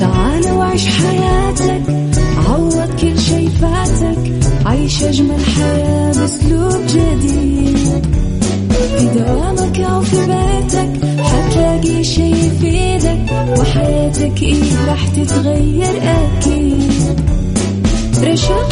تعال وعيش حياتك عوض كل شي عيش أجمل حياة بأسلوب جديد. في دوامك أو في بيتك حتلاقي شي يفيدك وحياتك إيه راح تتغير أكيد. رشاق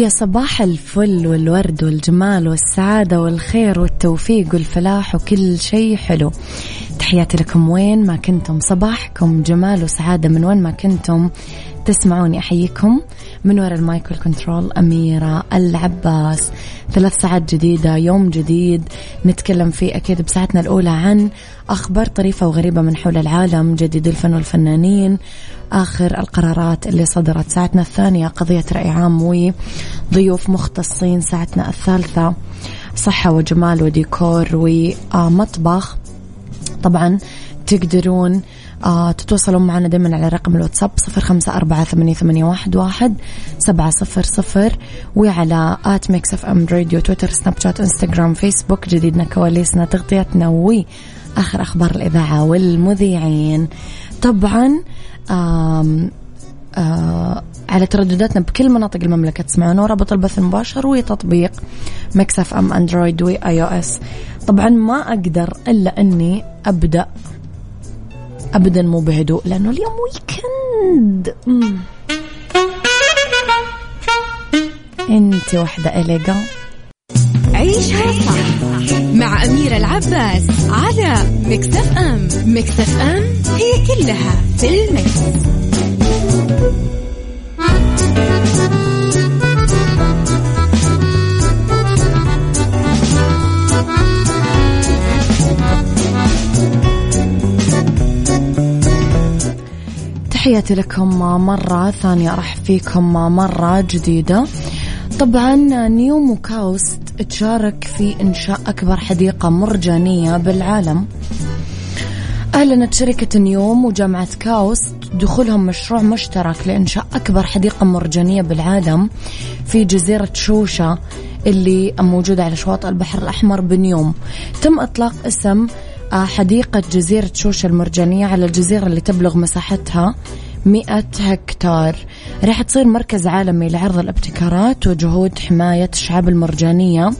يا صباح الفل والورد والجمال والسعادة والخير والتوفيق والفلاح وكل شيء حلو. تحياتي لكم وين ما كنتم. صباحكم جمال وسعادة. من وين ما كنتم. تسمعوني أحييكم من وراء ال mic وال control أميرة العباس. ثلاث ساعات جديدة يوم جديد. نتكلم فيه أكيد بساعتنا الأولى عن أخبار طريفة وغريبة من حول العالم جديد الفن والفنانين آخر القرارات اللي صدرت. ساعتنا الثانية قضية رأي عام وضيوف مختصين. ساعتنا الثالثة صحة وجمال وديكور ومطبخ. طبعا تقدرون آه تتواصلون معنا دائما على رقم الواتساب صفر خمسة أربعة ثمانية, ثمانية واحد, واحد سبعة صفر صفر وعلى at Mix FM Radio تويتر سناب شات إنستغرام فيسبوك جديدنا كواليسنا تغطيتنا وآخر أخبار الإذاعة والمذيعين. طبعا آم آه على تردداتنا بكل مناطق المملكة تسمعونا ورابط البث المباشر وتطبيق Mix FM Android و iOS. طبعا ما أقدر إلا إني أبدأ أبدا مو بهدوء لأنه اليوم weekend مم. أنت واحدة اليجا عيشها صح مع أميرة العباس على مكتف أم مكتف أم هي كلها في المكس. تحياتي لكم مرة ثانية أرحب فيكم مرة جديدة. طبعا نيوم وكاوست تشارك في إنشاء أكبر حديقة مرجانية بالعالم. أعلنت شركة نيوم وجامعة كاوست دخولهم مشروع مشترك لإنشاء أكبر حديقة مرجانية بالعالم في جزيرة شوشة اللي موجودة على شواطئ البحر الأحمر بنيوم. تم إطلاق اسم حديقة جزيرة شوشة المرجانية على الجزيرة اللي تبلغ مساحتها 100 هكتار. راح تصير مركز عالمي لعرض الابتكارات وجهود حماية الشعاب المرجانية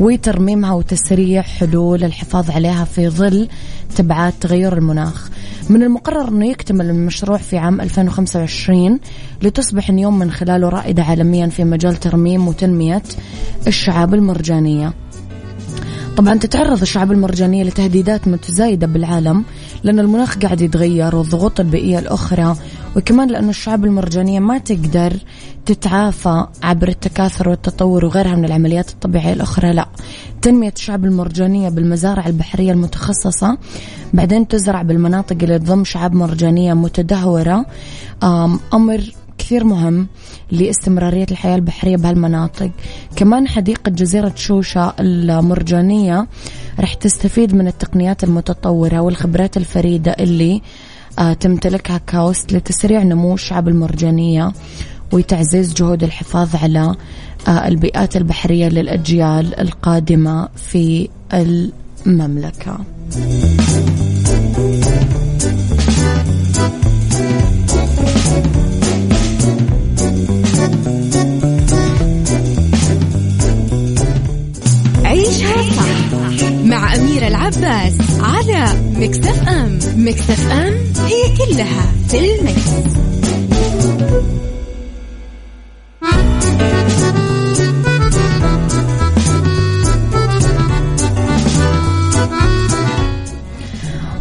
وترميمها وتسريع حلول الحفاظ عليها في ظل تبعات تغير المناخ. من المقرر أنه يكتمل المشروع في عام 2025 لتصبح نيوم من خلاله رائدة عالميا في مجال ترميم وتنمية الشعاب المرجانية. طبعا تتعرض الشعاب المرجانية لتهديدات متزايدة بالعالم لأن المناخ قاعد يتغير والضغوط البيئية الأخرى وكمان لأن الشعاب المرجانية ما تقدر تتعافى عبر التكاثر والتطور وغيرها من العمليات الطبيعية الأخرى لا. تنمية الشعاب المرجانية بالمزارع البحرية المتخصصة بعدين تزرع بالمناطق اللي تضم شعاب مرجانية متدهورة أمر كثير مهم لاستمرارية الحياة البحرية بهالمناطق كمان حديقة جزيرة شوشة المرجانية رح تستفيد من التقنيات المتطورة والخبرات الفريدة اللي آه تمتلكها كاوست لتسريع نمو الشعب المرجانية وتعزيز جهود الحفاظ على آه البيئات البحرية للأجيال القادمة في المملكة. وأميرة العباس على مكتف أم. مكتف أم هي كلها في المكس.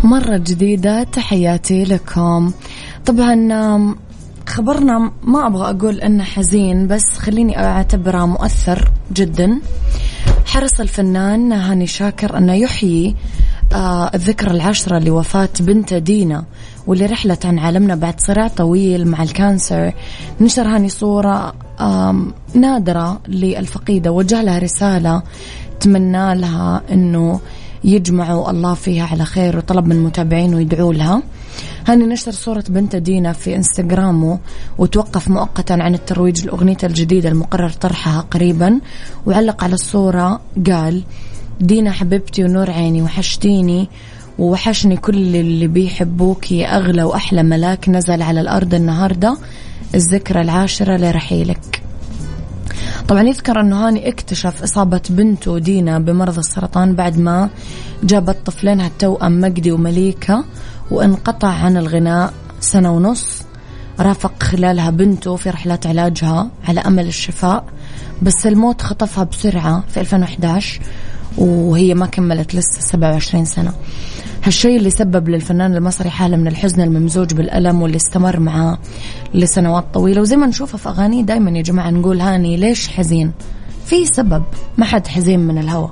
مرة جديدة تحياتي لكم. طبعا خبرنا ما أبغى أقول أنه حزين بس خليني أعتبره مؤثر جدا. حرص الفنان هاني شاكر أنه يحيي آه الذكرى العشرة لوفاة بنته دينا واللي رحلت عن عالمنا بعد صراع طويل مع ال cancer. نشر هاني صورة نادرة للفقيدة وجه لها رسالة تمنى لها أنه يجمعوا الله فيها على خير وطلب من المتابعين ويدعوا لها. هاني نشر صورة بنت دينا في إنستغرامه وتوقف مؤقتا عن الترويج لأغنيته الجديدة المقرر طرحها قريبا وعلق على الصورة قال دينا حبيبتي ونور عيني وحشتيني ووحشني كل اللي بيحبوك يا أغلى وأحلى ملاك نزل على الأرض النهاردة الذكرى العاشرة لرحيلك. طبعا يذكر أنه هاني اكتشف إصابة بنته دينا بمرض السرطان بعد ما جابت طفلينها التوأم مجدي ومليكة وانقطع عن الغناء سنة ونص. رافق خلالها بنته في رحلات علاجها على أمل الشفاء. بس الموت خطفها بسرعة في 2011 وهي ما كملت لسه 27 سنة. هالشيء اللي سبب للفنان المصري حالة من الحزن الممزوج بالألم واللي استمر معاه لسنوات طويلة. وزي ما نشوفه في أغانيه دايما يا جماعة نقول هاني ليش حزين؟ في سبب ما حد حزين من الهوى.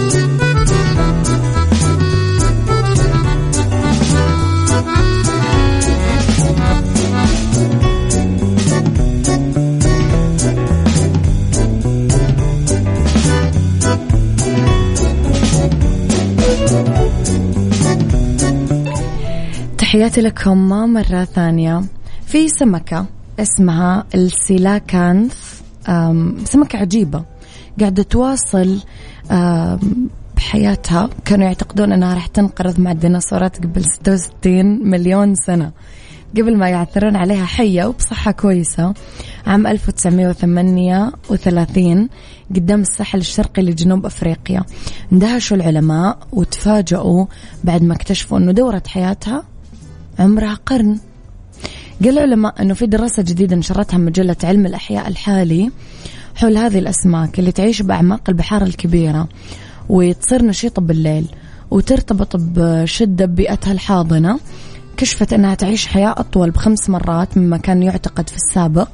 تحياتي لكم مرة ثانية. في سمكة اسمها السيلاكانث. سمكة عجيبة. قاعدة تواصل بحياتها. كانوا يعتقدون أنها راح تنقرض مع الديناصورات قبل 66 مليون سنة. قبل ما يعثرون عليها حية وبصحة كويسة. عام 1938 قدام الساحل الشرقي لجنوب أفريقيا. اندهشوا العلماء وتفاجؤوا بعد ما اكتشفوا أنه دورة حياتها عمرها قرن. قال العلماء أنه في دراسة جديدة نشرتها مجلة علم الأحياء الحالي حول هذه الأسماك اللي تعيش بأعماق البحار الكبيرة وتصير نشيطة بالليل وترتبط بشدة ببيئتها الحاضنة كشفت أنها تعيش حياة أطول بخمس مرات مما كان يعتقد في السابق.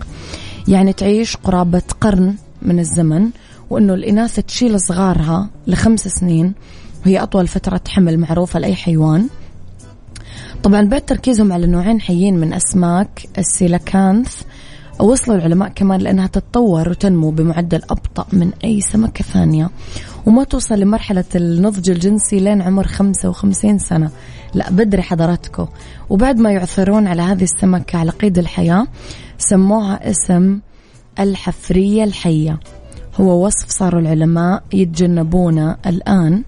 يعني تعيش قرابة قرن من الزمن وأنه الإناث تشيل صغارها لخمس سنين وهي أطول فترة حمل معروفة لأي حيوان. طبعا بعد تركيزهم على نوعين حيين من أسماك السيلاكانث. وصلوا العلماء كمان لأنها تتطور وتنمو بمعدل أبطأ من أي سمكة ثانية. وما توصل لمرحلة النضج الجنسي لين عمر 55 سنة. لا بدري حضراتكم. وبعد ما يعثرون على هذه السمكة على قيد الحياة سموها اسم الحفرية الحية. هو وصف صاروا العلماء يتجنبونه الآن.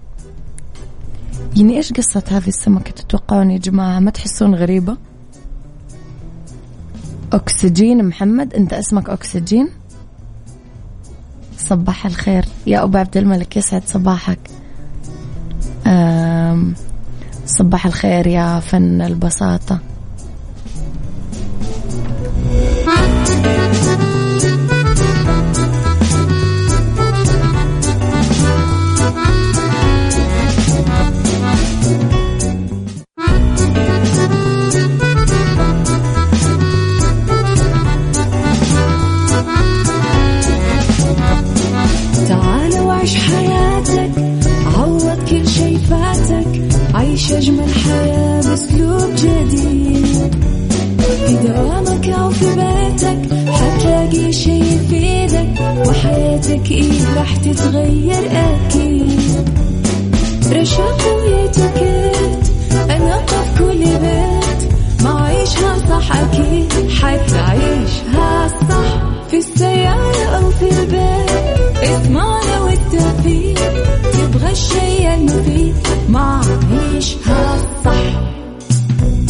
يعني إيش قصة هذه السمكة تتوقعون يا جماعة؟ ما تحسون غريبة؟ أكسجين محمد أنت اسمك أكسجين؟ صباح الخير. يا أبو عبد الملك يسعد صباحك. صباح الخير يا فن البساطة.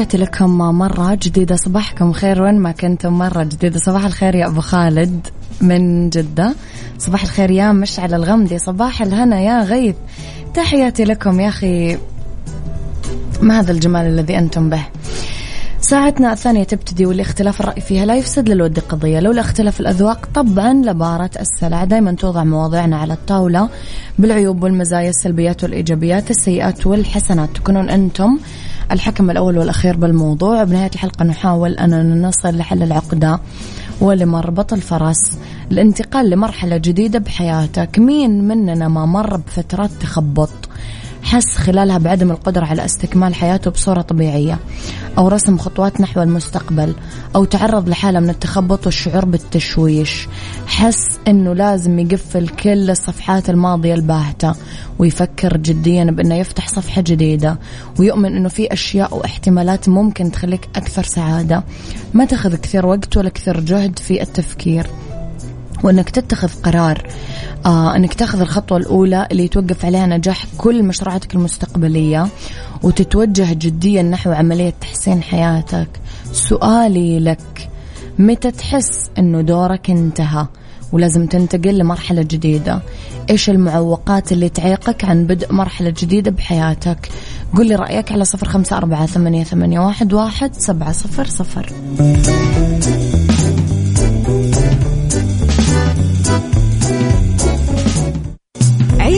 تحياتي لكم مرة جديدة صباحكم خير وين ما كنتم. مرة جديدة صباح الخير يا أبو خالد من جدة. صباح الخير يا مشعل الغمدي صباح الهنا يا غيث. تحياتي لكم يا أخي ما هذا الجمال الذي أنتم به. ساعتنا الثانية تبتدي والاختلاف الرأي فيها لا يفسد للود قضية. لولا اختلاف الأذواق طبعا لبارة السلع دائما توضع مواضيعنا على الطاولة بالعيوب والمزايا السلبيات والإيجابيات السيئات والحسنات. تكونون أنتم الحكم الأول والأخير بالموضوع. بنهاية الحلقة نحاول أن نصل لحل العقدة ولمربط الفرس الانتقال لمرحلة جديدة بحياتك. مين مننا ما مر بفترات تخبط؟ حس خلالها بعدم القدرة على استكمال حياته بصورة طبيعية أو رسم خطوات نحو المستقبل أو تعرض لحالة من التخبط والشعور بالتشويش. حس أنه لازم يقفل كل الصفحات الماضية الباهتة ويفكر جديا بأنه يفتح صفحة جديدة ويؤمن أنه في أشياء واحتمالات ممكن تخليك أكثر سعادة. ما تاخذ كثير وقت ولا كثير جهد في التفكير. وإنك تتخذ قرار آه إنك تاخذ الخطوة الأولى اللي يتوقف عليها نجاح كل مشروعاتك المستقبلية وتتوجه جديا نحو عملية تحسين حياتك. سؤالي لك متى تحس إنه دورك انتهى ولازم تنتقل لمرحلة جديدة؟ إيش المعوقات اللي تعيقك عن بدء مرحلة جديدة بحياتك؟ قل لي رأيك على صفر خمسة أربعة ثمانية, واحد سبعة صفر صفر.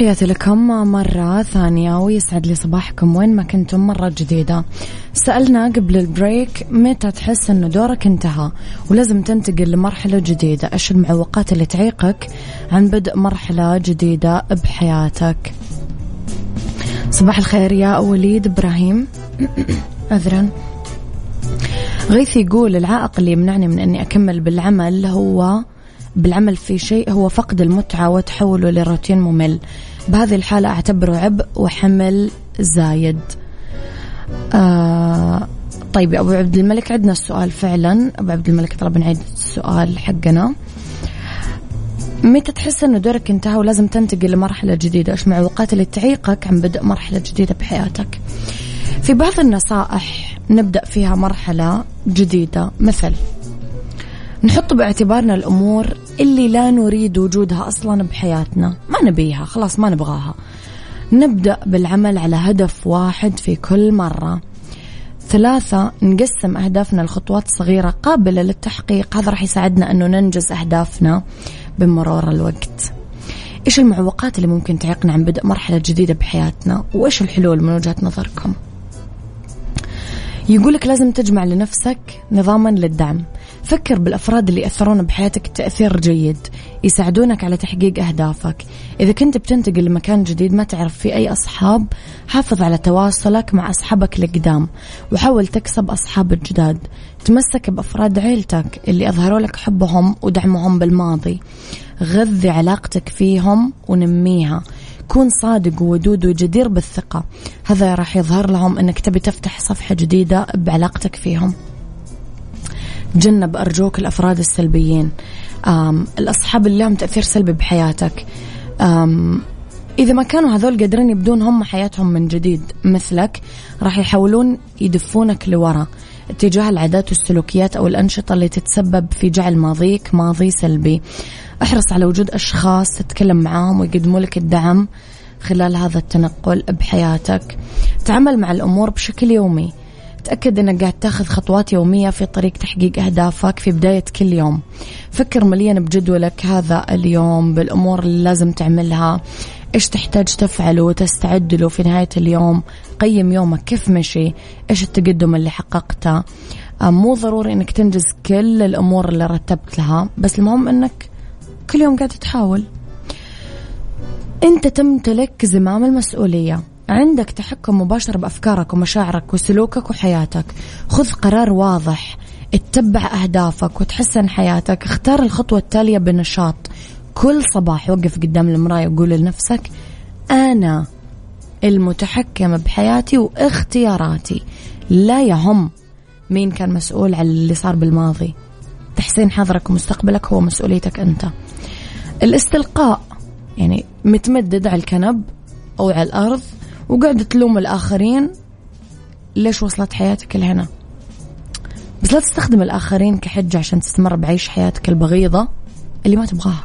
تحياتي لكم مرة ثانية ويسعد لي صباحكم وين ما كنتم مرة جديدة. سألنا قبل ال break متى تحس أنه دورك انتهى ولازم تنتقل لمرحلة جديدة. إيش المعوقات اللي تعيقك عن بدء مرحلة جديدة بحياتك؟ صباح الخير يا وليد إبراهيم. عذرا غيث يقول العائق اللي يمنعني من أني أكمل بالعمل هو بالعمل في شيء هو فقد المتعة وتحوله لروتين ممل. بهذه الحالة أعتبره عبء وحمل زايد. آه طيب يا أبو عبد الملك عندنا السؤال فعلا. أبو عبد الملك طلب نعيد السؤال حقنا. متى تحس إنه دورك انتهى ولازم تنتقل لمرحلة جديدة؟ إيش معوقات اللي تعيقك عن بدء مرحلة جديدة بحياتك؟ في بعض النصائح نبدأ فيها مرحلة جديدة. مثل نحط باعتبارنا الأمور اللي لا نريد وجودها أصلا بحياتنا. ما نبيها خلاص ما نبغاها. نبدأ بالعمل على هدف واحد في كل مرة. ثلاثة نقسم أهدافنا لخطوات صغيرة قابلة للتحقيق. هذا راح يساعدنا أنه ننجز أهدافنا بمرور الوقت. إيش المعوقات اللي ممكن تعيقنا عن بدء مرحلة جديدة بحياتنا؟ وإيش الحلول من وجهة نظركم؟ يقولك لازم تجمع لنفسك نظاما للدعم. فكر بالأفراد اللي يأثرون بحياتك تأثير جيد يساعدونك على تحقيق أهدافك. إذا كنت بتنتقل لمكان جديد ما تعرف فيه أي أصحاب حافظ على تواصلك مع أصحابك القدام وحاول تكسب أصحاب الجداد. تمسك بأفراد عيلتك اللي أظهروا لك حبهم ودعمهم بالماضي. غذي علاقتك فيهم ونميها. كون صادق وودود وجدير بالثقة. هذا راح يظهر لهم أنك تبي تفتح صفحة جديدة بعلاقتك فيهم. تجنب أرجوك الأفراد السلبيين. الأصحاب اللي لهم تأثير سلبي بحياتك. إذا ما كانوا هذول قادرين يبدون هم حياتهم من جديد مثلك راح يحاولون يدفونك لورا اتجاه العادات والسلوكيات أو الأنشطة اللي تتسبب في جعل ماضيك ماضي سلبي. أحرص على وجود أشخاص تتكلم معاهم ويقدموا لك الدعم خلال هذا التنقل بحياتك. تعامل مع الأمور بشكل يومي. تأكد أنك قاعد تاخذ خطوات يومية في طريق تحقيق أهدافك في بداية كل يوم. فكر مليا بجدولك هذا اليوم بالأمور اللي لازم تعملها. إيش تحتاج تفعله وتستعد له في نهاية اليوم. قيم يومك كيف مشي. إيش التقدم اللي حققته. مو ضروري إنك تنجز كل الأمور اللي رتبت لها. بس المهم إنك كل يوم قاعد تحاول. أنت تمتلك زمام المسؤولية. عندك تحكم مباشر بأفكارك ومشاعرك وسلوكك وحياتك. خذ قرار واضح. اتبع أهدافك وتحسن حياتك. اختار الخطوة التالية بنشاط. كل صباح وقف قدام المراية وقول لنفسك أنا المتحكم بحياتي واختياراتي. لا يهم مين كان مسؤول على اللي صار بالماضي. تحسين حاضرك ومستقبلك هو مسؤوليتك أنت. الاستلقاء يعني متمدد على الكنب أو على الأرض وقاعد تلوم الآخرين. ليش وصلت حياتك لهنا؟ بس لا تستخدم الآخرين كحجة عشان تستمر بعيش حياتك البغيضة اللي ما تبغاها.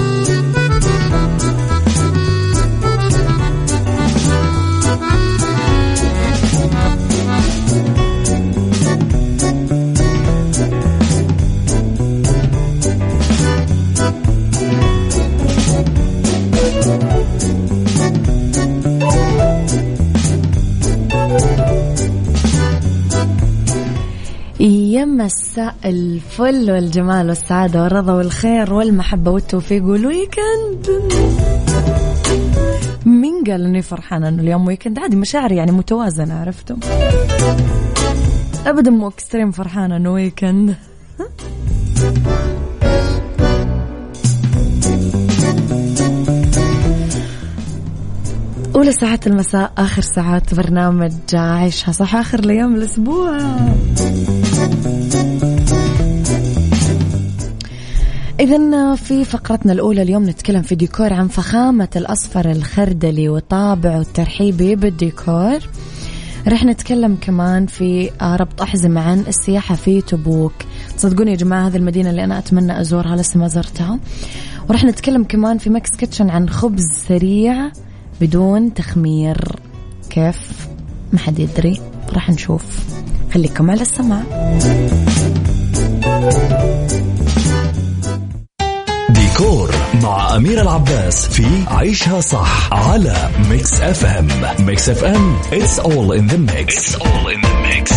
مساء الفل والجمال والسعادة والرضا والخير والمحبة والتوفيق وال weekend. مين قال اني فرحانة إنه اليوم weekend؟ عادي مشاعري يعني متوازنة عرفتم؟ أبدا مو extreme فرحانة إنه weekend. أولى ساعات المساء آخر ساعات برنامج عيشها صح؟ آخر الأيام الأسبوع. إذا في فقرتنا الأولى اليوم نتكلم في ديكور عن فخامة الأصفر الخردلي وطابعه الترحيبي بالديكور. رح نتكلم كمان في ربط أحزمة عن السياحة في تبوك. تصدقوني يا جماعة هذه المدينة اللي أنا أتمنى أزورها لسه ما زرتها. ورح نتكلم كمان في Mix Kitchen عن خبز سريع بدون تخمير. كيف؟ ما حد يدري. راح نشوف. خليكم على السماع. مع أميرة العباس في عيشها صح على Mix FM Mix FM it's all in the mix. It's all in the mix.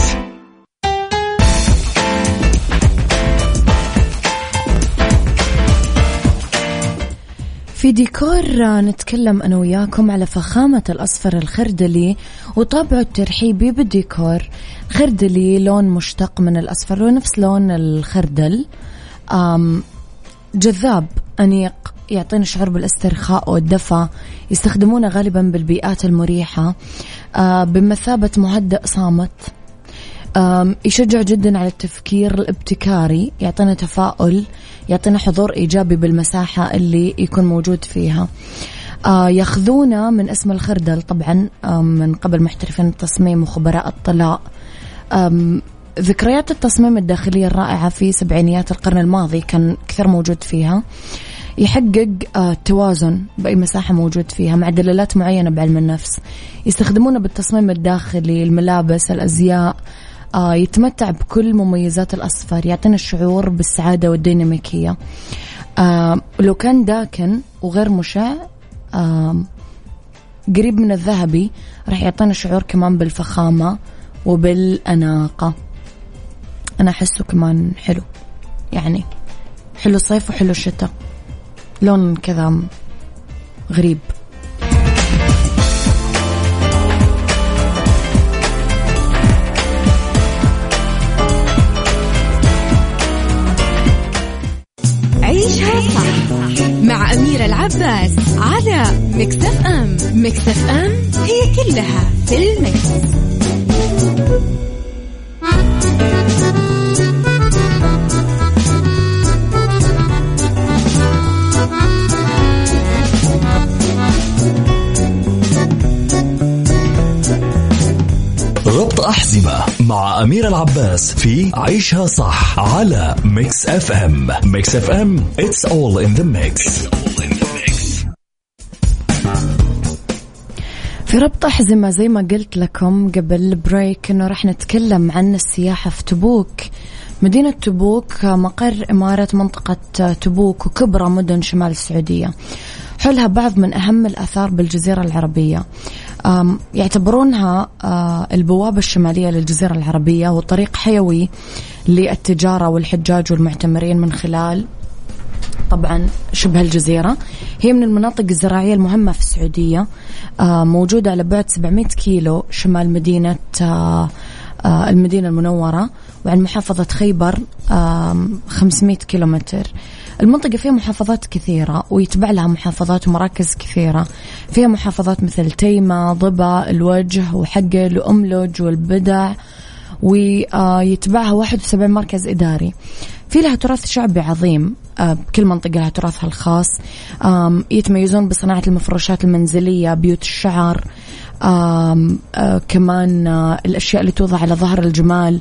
في ديكور نتكلم أنا وياكم على فخامة الأصفر الخردلي وطابعه الترحيبي بالديكور. خردلي لون مشتق من الأصفر ونفس لون الخردل. جذاب أنيق يعطينا شعور بالاسترخاء والدفى يستخدمونه غالبا بالبيئات المريحة. بمثابة مهدئ صامت. يشجع جدا على التفكير الابتكاري يعطينا تفاؤل يعطينا حضور إيجابي بالمساحة اللي يكون موجود فيها. آه ياخذونا من اسم الخردل طبعا من قبل محترفين التصميم وخبراء الطلاء. ذكريات التصميم الداخلية الرائعة في سبعينيات القرن الماضي كان كثير موجود فيها. يحقق آه توازن بأي مساحة موجود فيها مع دلالات معينة بعلم النفس. يستخدمونه بالتصميم الداخلي الملابس الأزياء آه يتمتع بكل مميزات الأصفر يعطينا الشعور بالسعادة والديناميكية. آه لو كان داكن وغير مشع آه قريب من الذهبي راح يعطينا شعور كمان بالفخامة وبالأناقة. أنا أحسه كمان حلو. يعني حلو الصيف وحلو الشتاء. لون كذا غريب عيشها صح مع أميرة العباس على Mix FM Mix FM it's all in the mix. ربط أحزمة مع أميرة العباس في عيشها صح على Mix FM Mix FM it's all in the mix. في ربط أحزمة زي ما قلت لكم قبل البريك أنه راح نتكلم عن السياحة في تبوك. مدينة تبوك مقر إمارة منطقة تبوك وكبرى مدن شمال السعودية. حولها بعض من أهم الآثار بالجزيرة العربية. أم، يعتبرونها آه، البوابة الشمالية للجزيرة العربية وطريق حيوي للتجارة والحجاج والمعتمرين من خلال طبعا شبه الجزيرة. هي من المناطق الزراعية المهمة في السعودية آه، موجودة على بعد 700 كيلو شمال مدينة آه، المدينة المنورة وعن محافظة خيبر آم، 500 كيلومتر. المنطقة فيها محافظات كثيرة ويتبع لها محافظات ومراكز كثيرة. فيها محافظات مثل تيمة ضبا الوجه وحقل وأملج والبدع ويتبعها 71 مركز إداري. في لها تراث شعبي عظيم آه، كل منطقة لها تراثها الخاص. يتميزون بصناعة المفروشات المنزلية بيوت الشعر. آه، كمان آه، الأشياء اللي توضع على ظهر الجمال.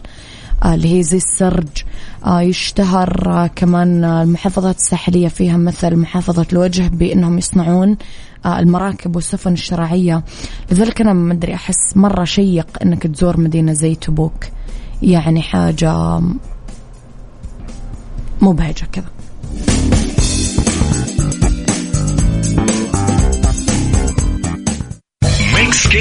آه، اللي هي زي السرج. آه، يشتهر آه، كمان المحافظات الساحلية فيها مثل محافظة الوجه بأنهم يصنعون المراكب والسفن الشراعية. لذلك أنا ما أدري أحس مرة شيق أنك تزور مدينة زي تبوك. يعني حاجة مبهجة كذا.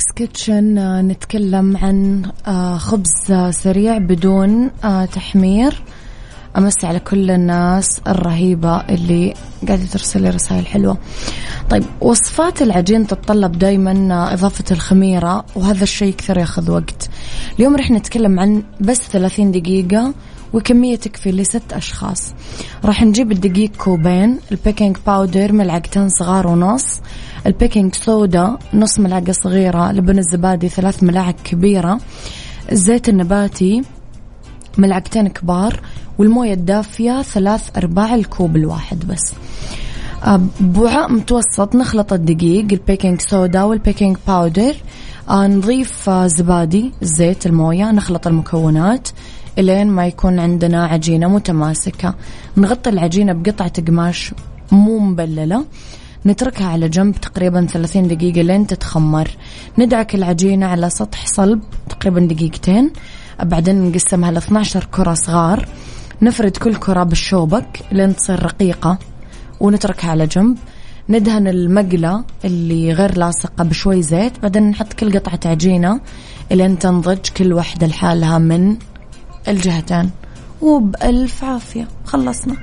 Mix Kitchen آه، نتكلم عن آه، خبز آه، سريع بدون تحمير. أمسي على كل الناس الرهيبة اللي قاعدة ترسل لي رسائل حلوة. طيب وصفات العجين تتطلب دايما آه، إضافة الخميرة وهذا الشيء كثير ياخذ وقت. اليوم رح نتكلم عن بس 30 دقيقة وكمية تكفي لست أشخاص. راح نجيب الدقيق كوبين ال baking powder ملعقتين صغار ونص ال baking soda نص ملعقة صغيرة لبن الزبادي ثلاث ملاعق كبيرة الزيت النباتي ملعقتين كبار والموية الدافية ثلاث أرباع الكوب الواحد بس. بوعاء متوسط نخلط الدقيق ال baking soda وال baking powder. آه، نضيف آه، زبادي الزيت الموية نخلط المكونات. إلين ما يكون عندنا عجينة متماسكة. نغطي العجينة بقطعة قماش مو مبللة. نتركها على جنب تقريبا 30 دقيقة لين تتخمر. ندعك العجينة على سطح صلب تقريبا دقيقتين. بعدين نقسمها ل 12 كرة صغار. نفرد كل كرة بالشوبك لين تصير رقيقة ونتركها على جنب. ندهن المقلة اللي غير لاصقة بشوي زيت. بعدين نحط كل قطعة عجينة إلين تنضج كل واحدة لحالها من الجهتين وبألف عافية. خلصنا.